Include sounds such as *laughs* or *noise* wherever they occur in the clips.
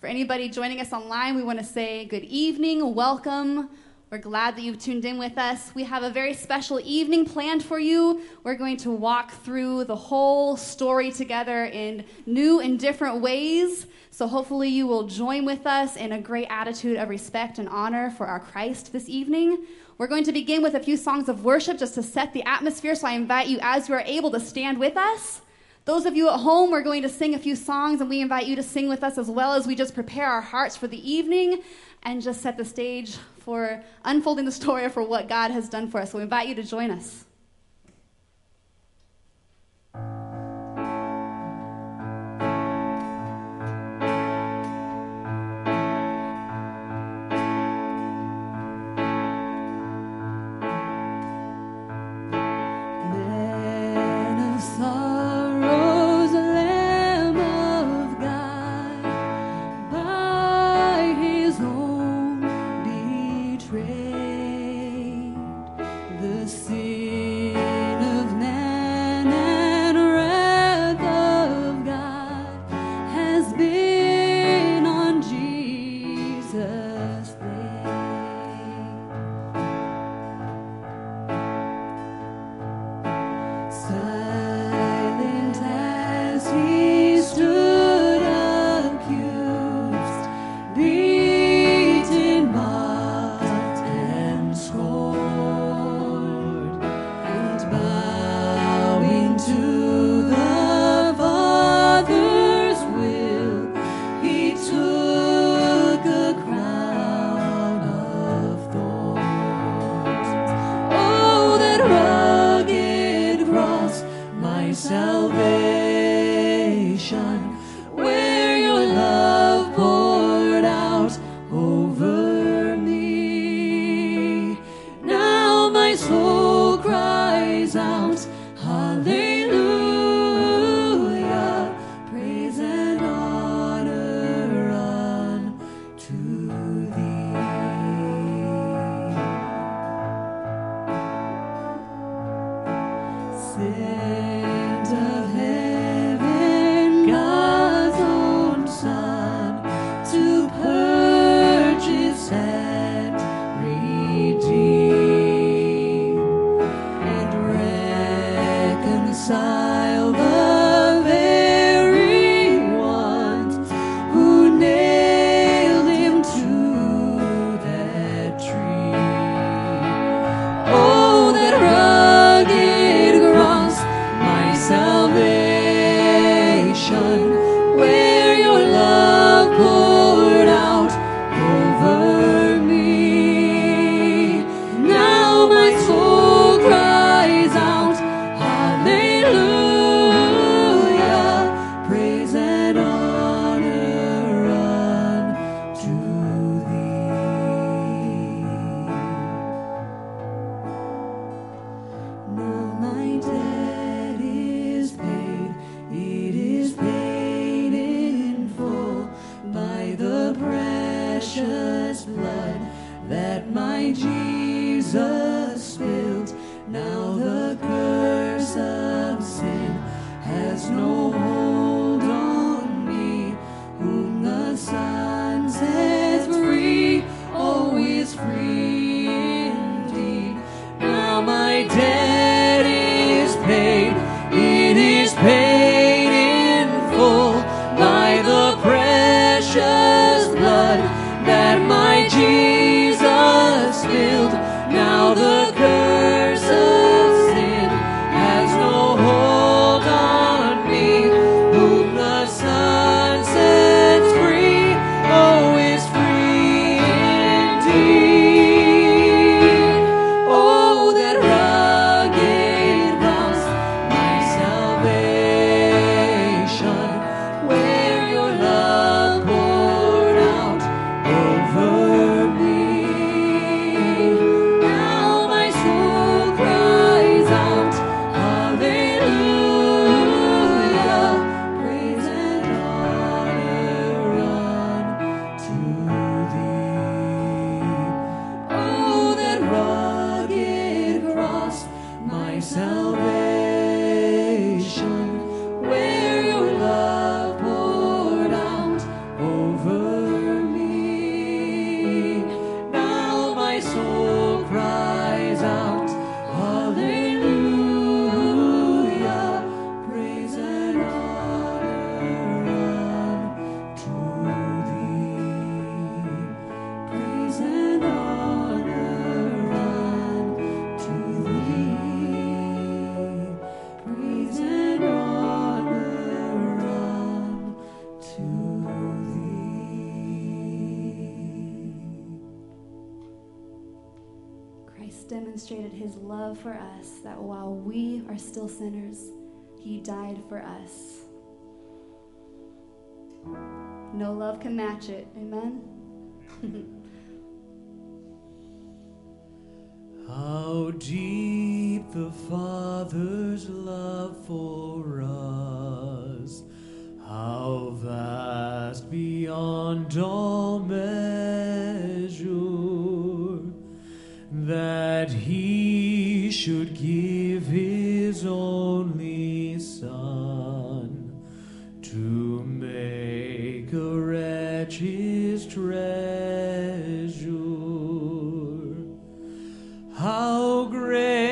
For anybody joining us online, we want to say good evening, welcome. We're glad that you've tuned in with us. We have a very special evening planned for you. We're going to walk through the whole story together in new and different ways. So, hopefully, you will join with us in a great attitude of respect and honor for our Christ this evening. We're going to begin with a few songs of worship just to set the atmosphere. So, I invite you, as you are able, to stand with us. Those of you at home, we're going to sing a few songs, and we invite you to sing with us as well as we just prepare our hearts for the evening and just set the stage for unfolding the story for what God has done for us. So we invite you to join us. For us that while we are still sinners, he died for us. No love can match it. Amen? *laughs* How deep the Father's love for us, how vast beyond all measure, that He give His only Son to make a wretch His treasure. How great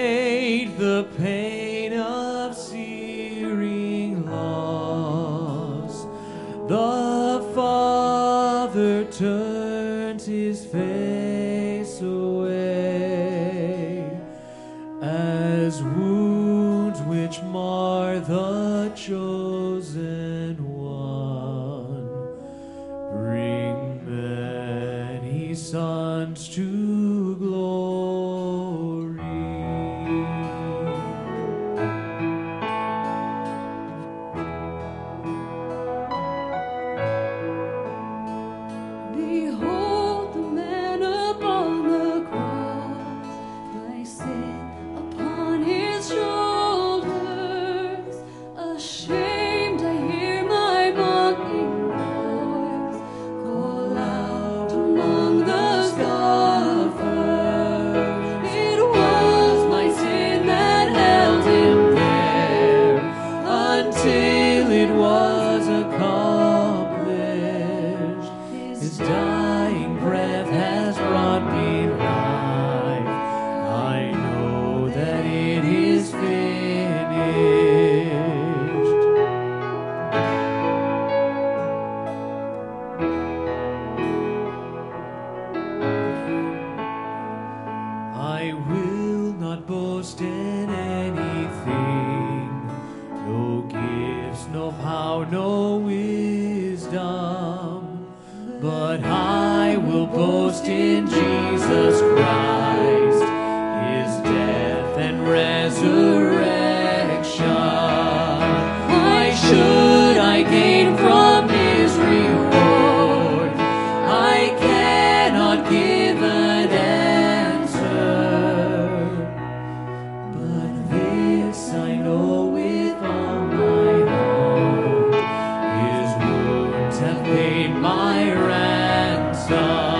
have paid my ransom.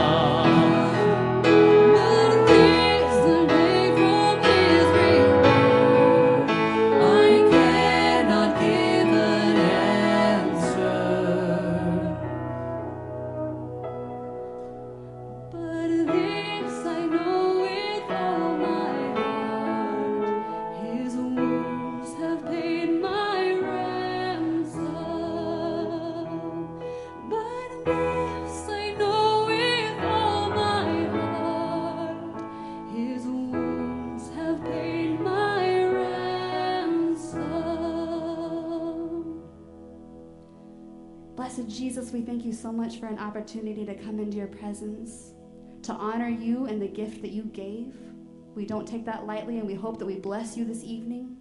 For an opportunity to come into your presence, to honor you and the gift that you gave. We don't take that lightly, and we hope that we bless you this evening.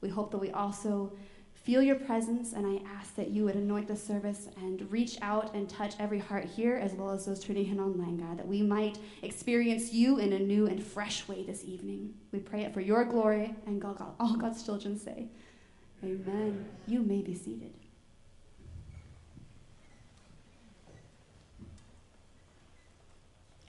We hope that we also feel your presence, and I ask that you would anoint the service and reach out and touch every heart here as well as those tuning in online, God, that we might experience you in a new and fresh way this evening. We pray it for your glory, and God, all God's children say, Amen. You may be seated.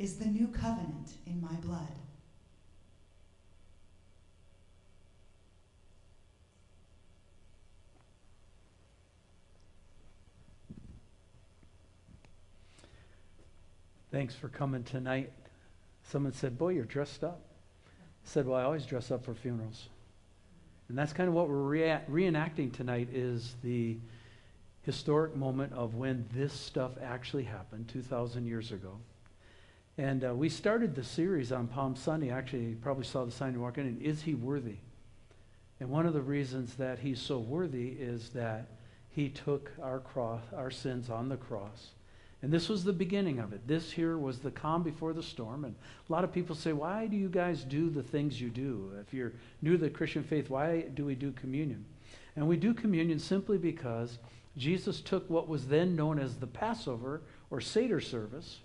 is the new covenant in my blood. Thanks for coming tonight. Someone said, Boy, you're dressed up. I said, Well, I always dress up for funerals. And that's kind of what we're rea- reenacting tonight is the historic moment of when this stuff actually happened 2,000 years ago. And uh, we started the series on Palm Sunday. Actually, you probably saw the sign walking in. Is he worthy? And one of the reasons that he's so worthy is that he took our cross, our sins on the cross and this was the beginning of it. This here was the calm before the storm. And a lot of people say, why do you guys do the things you do? If you're new to the Christian faith, why do we do communion? And we do communion simply because Jesus took what was then known as the Passover or Seder service,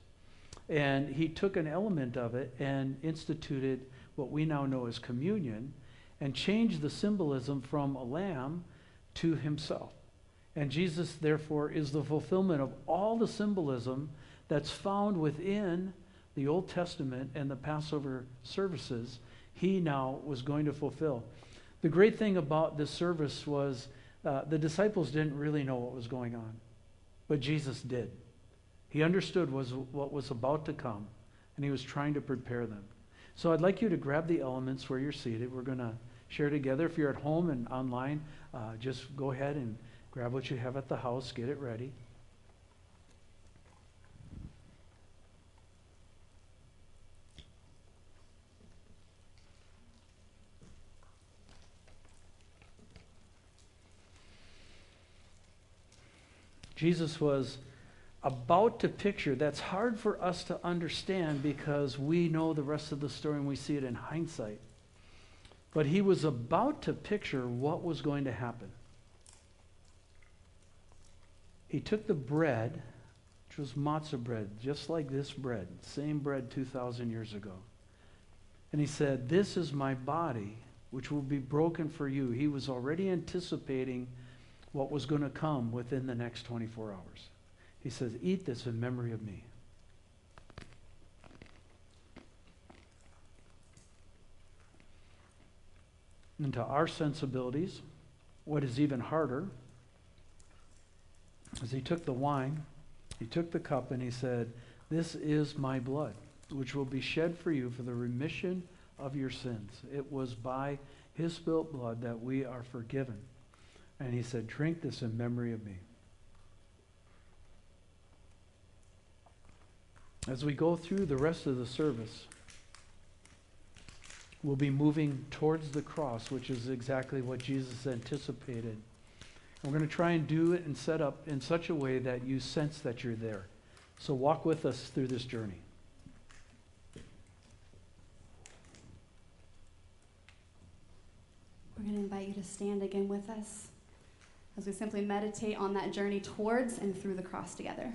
and he took an element of it and instituted what we now know as communion and changed the symbolism from a lamb to himself. And Jesus, therefore, is the fulfillment of all the symbolism that's found within the Old Testament and the Passover services. He now was going to fulfill. The great thing about this service was uh, the disciples didn't really know what was going on, but Jesus did. He understood was what was about to come, and he was trying to prepare them. So I'd like you to grab the elements where you're seated. We're going to share together. If you're at home and online, uh, just go ahead and Grab what you have at the house, get it ready. Jesus was about to picture. That's hard for us to understand because we know the rest of the story and we see it in hindsight. But he was about to picture what was going to happen he took the bread, which was matzah bread, just like this bread, same bread 2,000 years ago. And he said, This is my body, which will be broken for you. He was already anticipating what was going to come within the next 24 hours. He says, Eat this in memory of me. And to our sensibilities, what is even harder is he took the wine, he took the cup and he said, This is my blood, which will be shed for you for the remission of your sins. It was by his spilt blood that we are forgiven. And he said, Drink this in memory of me. As we go through the rest of the service, we'll be moving towards the cross, which is exactly what Jesus anticipated we're going to try and do it and set up in such a way that you sense that you're there. So walk with us through this journey. We're going to invite you to stand again with us as we simply meditate on that journey towards and through the cross together.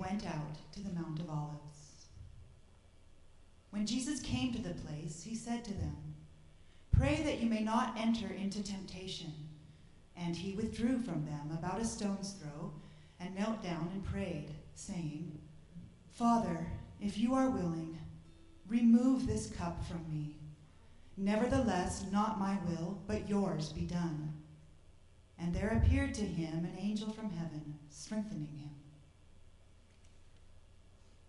Went out to the Mount of Olives. When Jesus came to the place, he said to them, Pray that you may not enter into temptation. And he withdrew from them about a stone's throw and knelt down and prayed, saying, Father, if you are willing, remove this cup from me. Nevertheless, not my will, but yours be done. And there appeared to him an angel from heaven, strengthening him.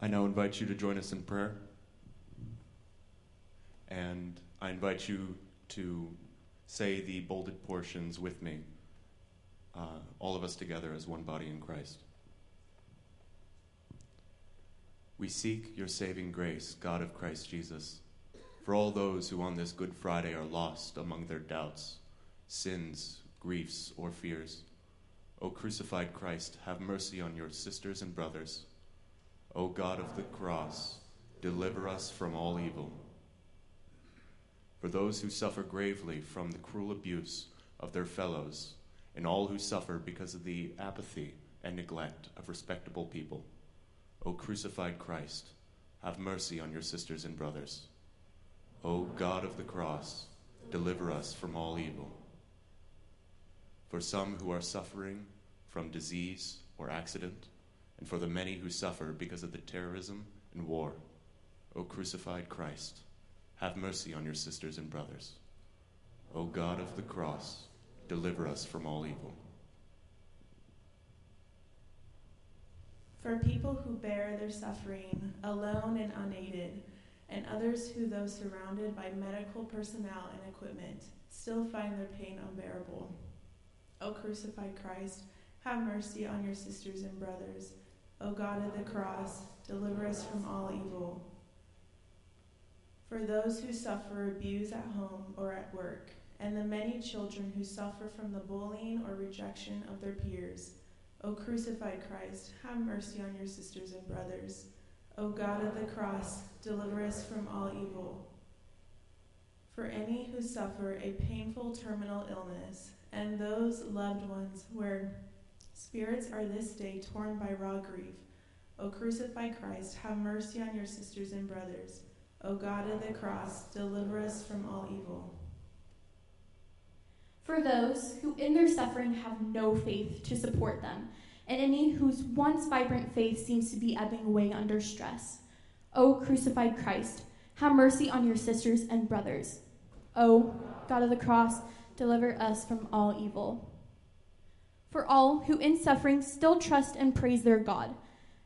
I now invite you to join us in prayer. And I invite you to say the bolded portions with me, uh, all of us together as one body in Christ. We seek your saving grace, God of Christ Jesus, for all those who on this Good Friday are lost among their doubts, sins, griefs, or fears. O crucified Christ, have mercy on your sisters and brothers O God of the cross, deliver us from all evil. For those who suffer gravely from the cruel abuse of their fellows, and all who suffer because of the apathy and neglect of respectable people, O crucified Christ, have mercy on your sisters and brothers. O God of the cross, deliver us from all evil. For some who are suffering from disease or accident, and for the many who suffer because of the terrorism and war. O crucified Christ, have mercy on your sisters and brothers. O God of the cross, deliver us from all evil. For people who bear their suffering alone and unaided, and others who, though surrounded by medical personnel and equipment, still find their pain unbearable. O crucified Christ, have mercy on your sisters and brothers. O God of the cross, deliver us from all evil. For those who suffer abuse at home or at work, and the many children who suffer from the bullying or rejection of their peers, O crucified Christ, have mercy on your sisters and brothers. O God of the cross, deliver us from all evil. For any who suffer a painful terminal illness, and those loved ones where spirits are this day torn by raw grief, O crucified Christ, have mercy on your sisters and brothers. O God of the cross, deliver us from all evil. For those who in their suffering have no faith to support them, and any whose once vibrant faith seems to be ebbing away under stress. O crucified Christ, have mercy on your sisters and brothers. O God of the cross, deliver us from all evil. For all who in suffering still trust and praise their God,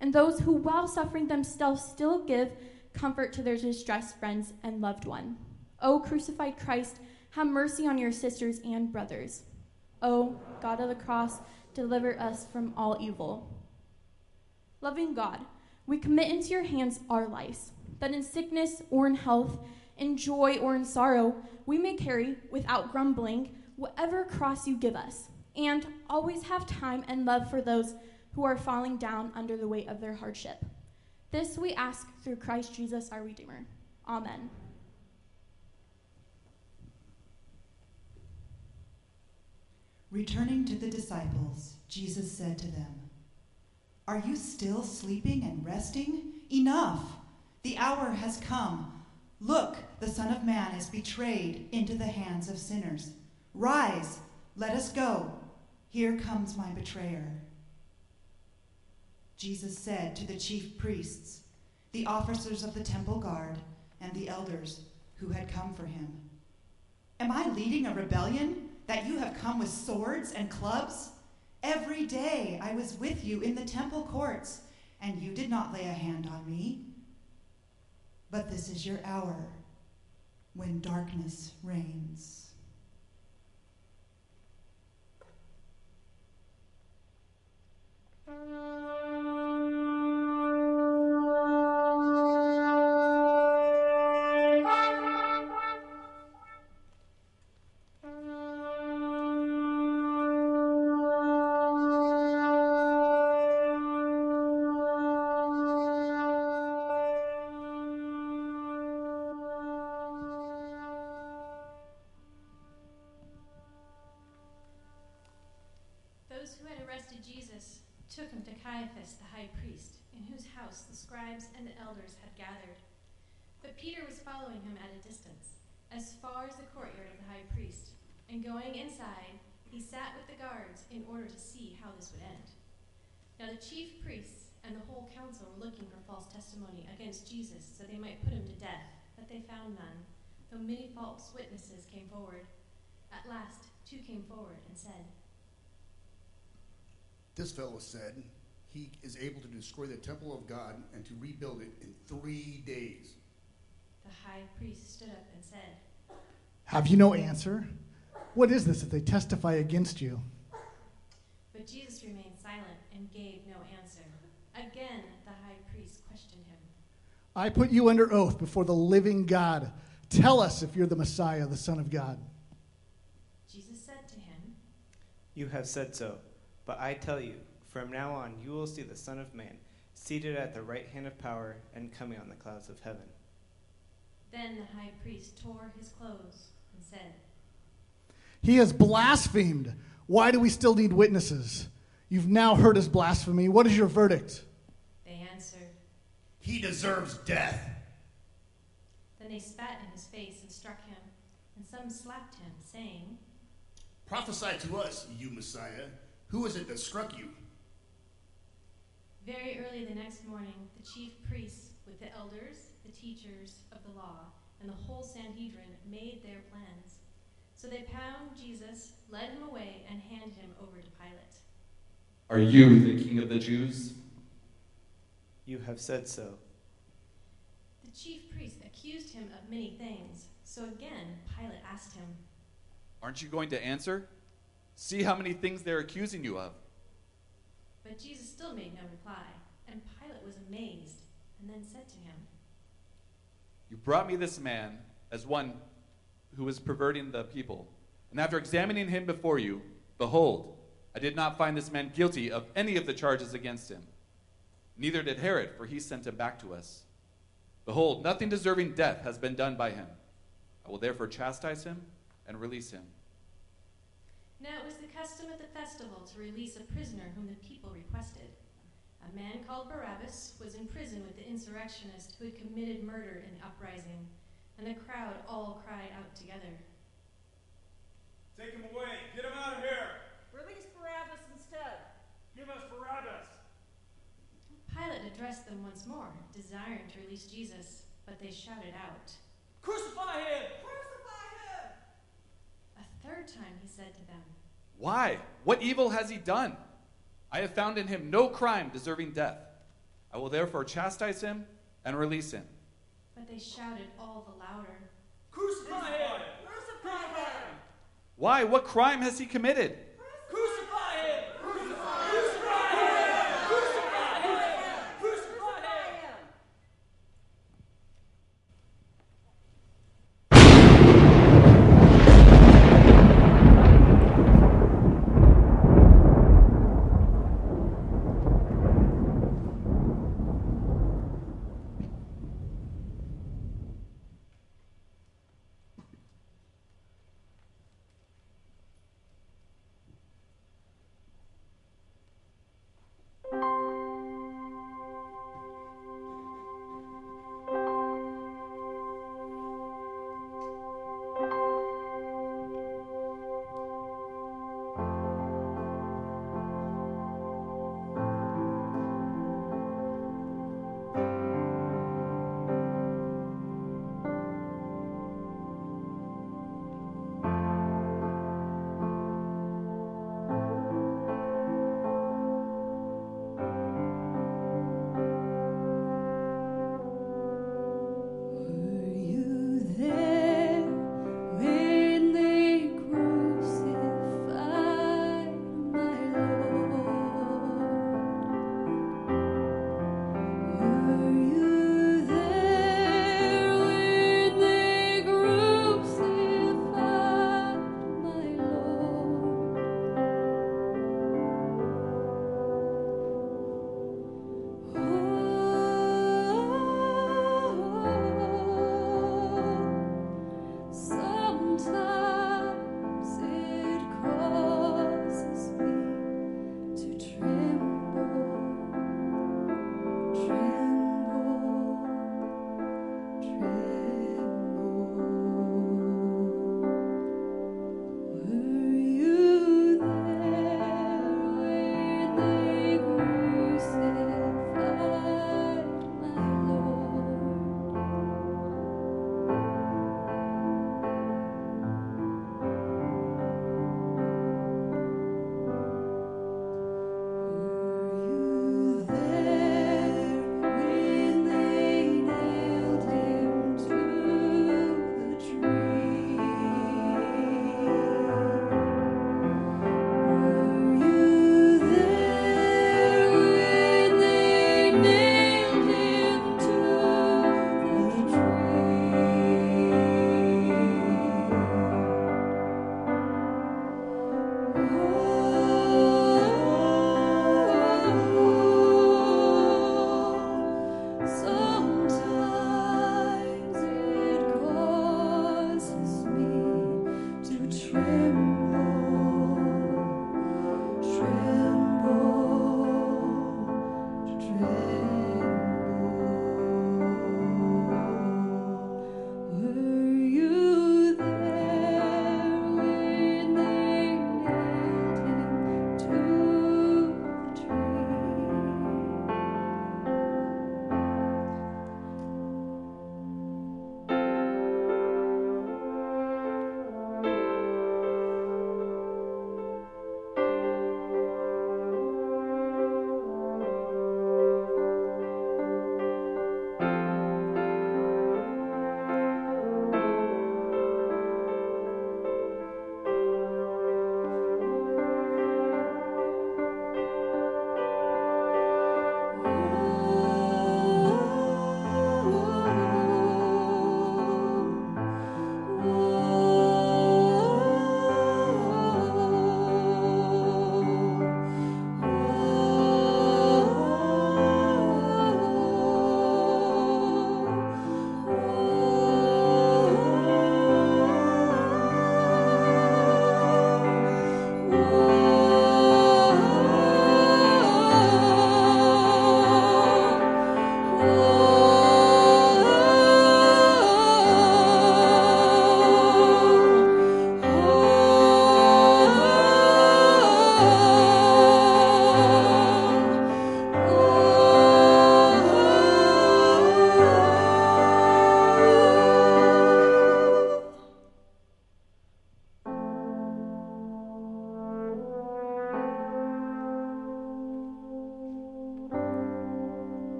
and those who while suffering themselves still give comfort to their distressed friends and loved one. O crucified Christ, have mercy on your sisters and brothers. O God of the cross, deliver us from all evil. Loving God, we commit into your hands our lives, that in sickness or in health, in joy or in sorrow, we may carry, without grumbling, whatever cross you give us, and always have time and love for those who are falling down under the weight of their hardship. This we ask through Christ Jesus our Redeemer. Amen. Returning to the disciples, Jesus said to them, Are you still sleeping and resting? Enough! The hour has come. Look, the Son of Man is betrayed into the hands of sinners. Rise, let us go. Here comes my betrayer. Jesus said to the chief priests, the officers of the temple guard, and the elders who had come for him, Am I leading a rebellion that you have come with swords and clubs? Every day I was with you in the temple courts, and you did not lay a hand on me. But this is your hour when darkness reigns. Chief priests and the whole council were looking for false testimony against Jesus, so they might put him to death, but they found none, though many false witnesses came forward. At last, two came forward and said, This fellow said he is able to destroy the temple of God and to rebuild it in three days. The high priest stood up and said, Have you no answer? What is this that they testify against you? But Jesus remained silent and gave no answer. Again, the high priest questioned him. I put you under oath before the living God. Tell us if you're the Messiah, the Son of God. Jesus said to him, You have said so. But I tell you, from now on you will see the Son of Man seated at the right hand of power and coming on the clouds of heaven. Then the high priest tore his clothes and said, He has blasphemed. Why do we still need witnesses? You've now heard his blasphemy. What is your verdict? They answered. He deserves death. Then they spat in his face and struck him, and some slapped him, saying, Prophesy to us, you Messiah. Who is it that struck you? Very early the next morning, the chief priests, with the elders, the teachers of the law, and the whole Sanhedrin, made their plans. So they bound Jesus, led him away, and handed him over to Pilate. Are you the king of the Jews? You have said so. The chief priests accused him of many things. So again, Pilate asked him, Aren't you going to answer? See how many things they're accusing you of. But Jesus still made no reply, and Pilate was amazed, and then said to him, You brought me this man as one who was perverting the people. And after examining him before you, behold, I did not find this man guilty of any of the charges against him. Neither did Herod, for he sent him back to us. Behold, nothing deserving death has been done by him. I will therefore chastise him and release him. Now it was the custom at the festival to release a prisoner whom the people requested. A man called Barabbas was in prison with the insurrectionist who had committed murder in the uprising, and the crowd all cried out together. Take him away! Get him out of here! Release Barabbas instead. Give us Barabbas! Pilate addressed them once more, desiring to release Jesus, but they shouted out. Crucify him! Crucify him! A third time he said to them, Why? What evil has he done? I have found in him no crime deserving death. I will therefore chastise him and release him. But they shouted all the louder, Crucify him! Crucify him! Why? What crime has he committed?